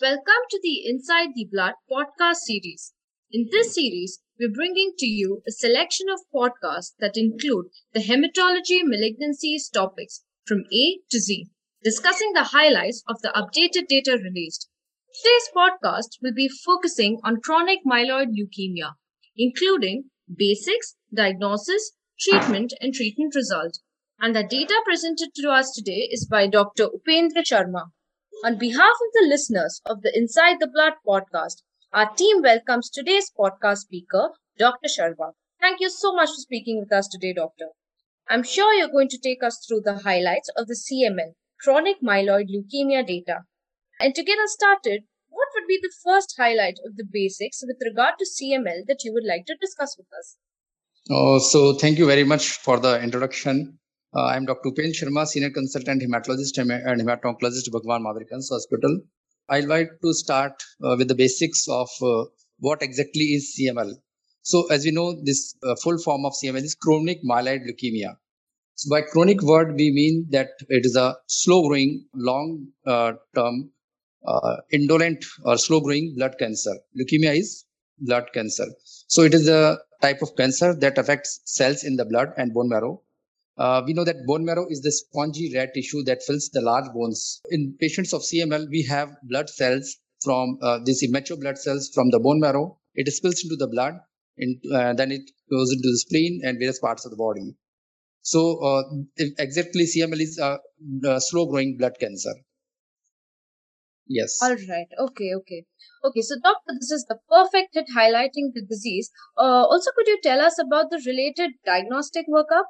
Welcome to the Inside the Blood podcast series. In this series, we're bringing to you a selection of podcasts that include the hematology malignancies topics from A to Z, discussing the highlights of the updated data released. Today's podcast will be focusing on chronic myeloid leukemia, including basics, diagnosis, treatment, and treatment result. And the data presented to us today is by Dr. Upendra Sharma. On behalf of the listeners of the Inside the Blood podcast, our team welcomes today's podcast speaker, Dr. Sharma. Thank you so much for speaking with us today, Doctor. I'm sure you're going to take us through the highlights of the CML, chronic myeloid leukemia data. And to get us started, what would be the first highlight of the basics with regard to CML that you would like to discuss with us? Oh, so thank you very much for the introduction. Uh, I'm Dr. Upen Sharma, Senior Consultant Hematologist and Hematoncologist, Bhagwan Cancer Hospital. I'd like to start uh, with the basics of uh, what exactly is CML. So, as we know, this uh, full form of CML is chronic myeloid leukemia. So, by chronic word, we mean that it is a slow-growing, long-term, uh, indolent or slow-growing blood cancer. Leukemia is blood cancer. So, it is a type of cancer that affects cells in the blood and bone marrow uh, we know that bone marrow is the spongy red tissue that fills the large bones. In patients of CML, we have blood cells from uh, these immature blood cells from the bone marrow. It spills into the blood, and uh, then it goes into the spleen and various parts of the body. So, uh, exactly, CML is a slow-growing blood cancer. Yes. All right. Okay. Okay. Okay. So, doctor, this is the perfect hit highlighting the disease. Uh, also, could you tell us about the related diagnostic workup?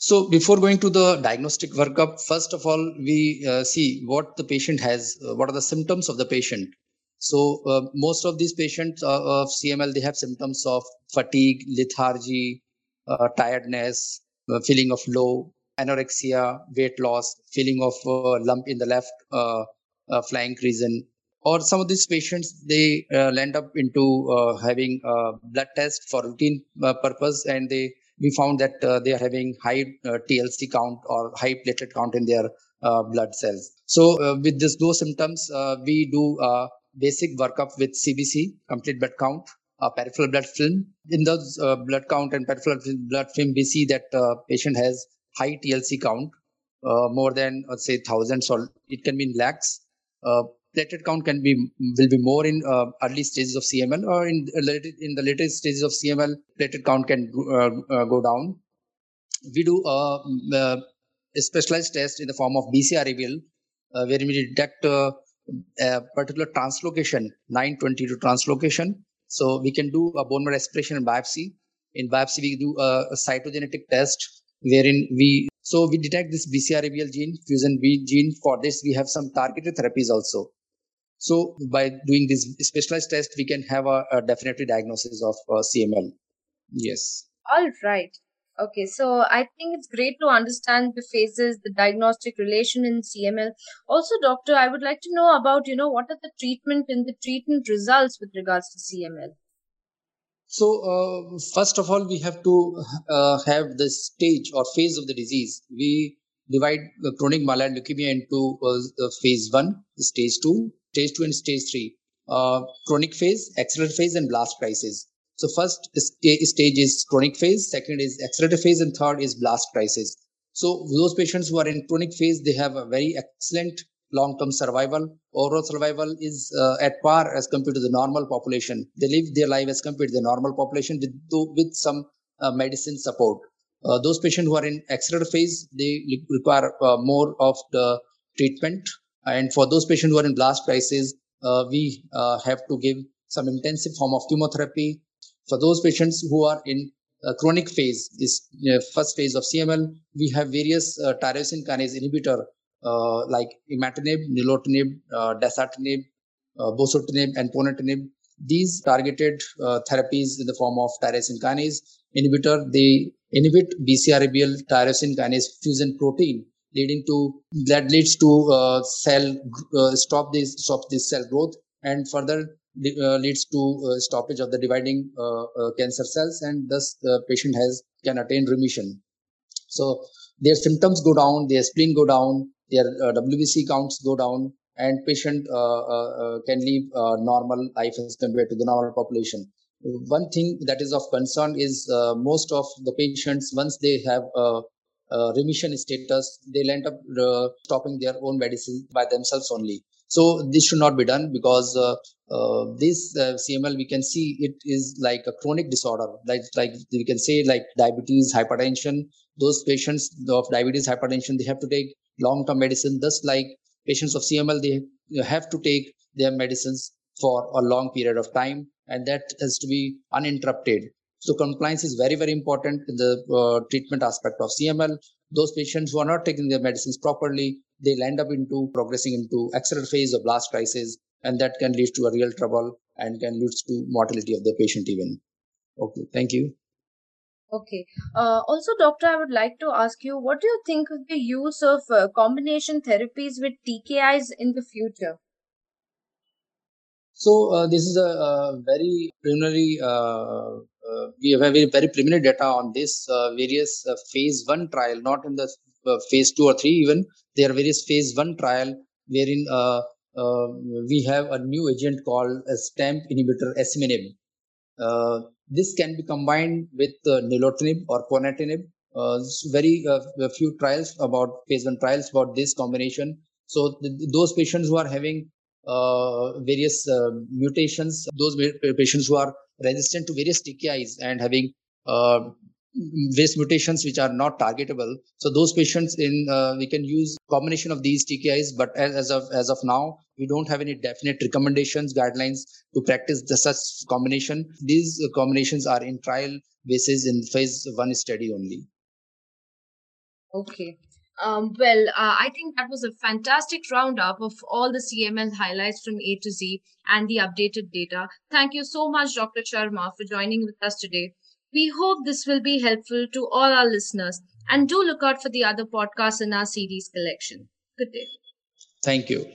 So before going to the diagnostic workup, first of all, we uh, see what the patient has, uh, what are the symptoms of the patient. So uh, most of these patients uh, of CML, they have symptoms of fatigue, lethargy, uh, tiredness, uh, feeling of low, anorexia, weight loss, feeling of lump in the left flank region. Or some of these patients, they land up into having a blood test for routine purpose and they we found that uh, they are having high uh, TLC count or high platelet count in their uh, blood cells. So uh, with those symptoms, uh, we do a basic workup with CBC, complete blood count, peripheral blood film. In those uh, blood count and peripheral blood film, we see that patient has high TLC count, more than say thousands or it can be in lakhs platelet count can be will be more in uh, early stages of CML or in later, in the later stages of CML platelet count can uh, uh, go down. We do a, a, specialized test in the form of BCR-ABL where we detect a particular translocation 922 translocation. So we can do a bone marrow aspiration and biopsy. In biopsy, we do a, a cytogenetic test wherein we so we detect this BCR-ABL gene, fusion B gene. For this, we have some targeted therapies also. So by doing this specialized test, we can have a, a definitive diagnosis of uh, CML. Yes. All right. Okay, so I think it's great to understand the phases, the diagnostic relation in CML. Also, doctor, I would like to know about, you know, what are the treatment and the treatment results with regards to CML? So, uh, first of all, we have to uh, have the stage or phase of the disease. We divide chronic myeloid leukemia into uh, phase one, stage two, stage 2 and stage 3 uh, chronic phase accelerated phase and blast crisis. So first stage is chronic phase second is accelerated phase and third is blast crisis. So those patients who are in chronic phase they have a very excellent long-term survival. Overall survival is uh, at par as compared to the normal population. They live their life as compared to the normal population with, with some uh, medicine support. Uh, those patients who are in accelerated phase they require uh, more of the treatment and for those patients who are in blast crisis, uh, we uh, have to give some intensive form of chemotherapy. For those patients who are in chronic phase, this first phase of CML, we have various uh, tyrosine kinase inhibitor uh, like imatinib, nilotinib, uh, dasatinib, uh, bosutinib, and ponatinib. These targeted uh, therapies in the form of tyrosine kinase inhibitor, they inhibit BCR-ABL tyrosine kinase fusion protein leading to that leads to uh, cell uh, stop this stop this cell growth and further uh, leads to uh, stoppage of the dividing uh, uh, cancer cells and thus the patient has can attain remission so their symptoms go down their spleen go down their wbc counts go down and patient uh, uh, can live normal life as compared to the normal population. One thing that is of concern is most of the patients, once they have a uh, remission status, they'll end up uh, stopping their own medicine by themselves only. So this should not be done because uh, uh this uh, CML we can see it is like a chronic disorder, like like we can say like diabetes, hypertension. Those patients of diabetes, hypertension, they have to take long-term medicine. Thus, like patients of CML, they have to take their medicines for a long period of time, and that has to be uninterrupted. So compliance is very, very important in the uh, treatment aspect of CML. Those patients who are not taking their medicines properly, they'll end up into progressing into accelerated phase of blast crisis, and that can lead to a real trouble and can lead to mortality of the patient even. Okay, thank you. Okay. Uh, also, doctor, I would like to ask you, what do you think of the use of uh, combination therapies with TKIs in the future? So uh, this is a, a very preliminary uh, we have very, very preliminary data on this uh, various uh, phase one trial, not in the phase two or three even. There are various phase one trial wherein we have a new agent called a STAMP inhibitor asciminib. this can be combined with nilotinib or ponatinib. Uh, very uh, few trials about phase one trials about this combination. So th- those patients who are having uh, various uh, mutations, those patients who are resistant to various TKIs and having uh, various mutations which are not targetable. So those patients in uh, we can use combination of these TKIs, but as, as, of as of now we don't have any definite recommendations guidelines to practice the such combination. These combinations are in trial basis in phase one study only. Okay. Um, well, uh, I think that was a fantastic roundup of all the CML highlights from A to Z and the updated data. Thank you so much, Dr. Sharma, for joining with us today. We hope this will be helpful to all our listeners and do look out for the other podcasts in our series collection. Good day. Thank you.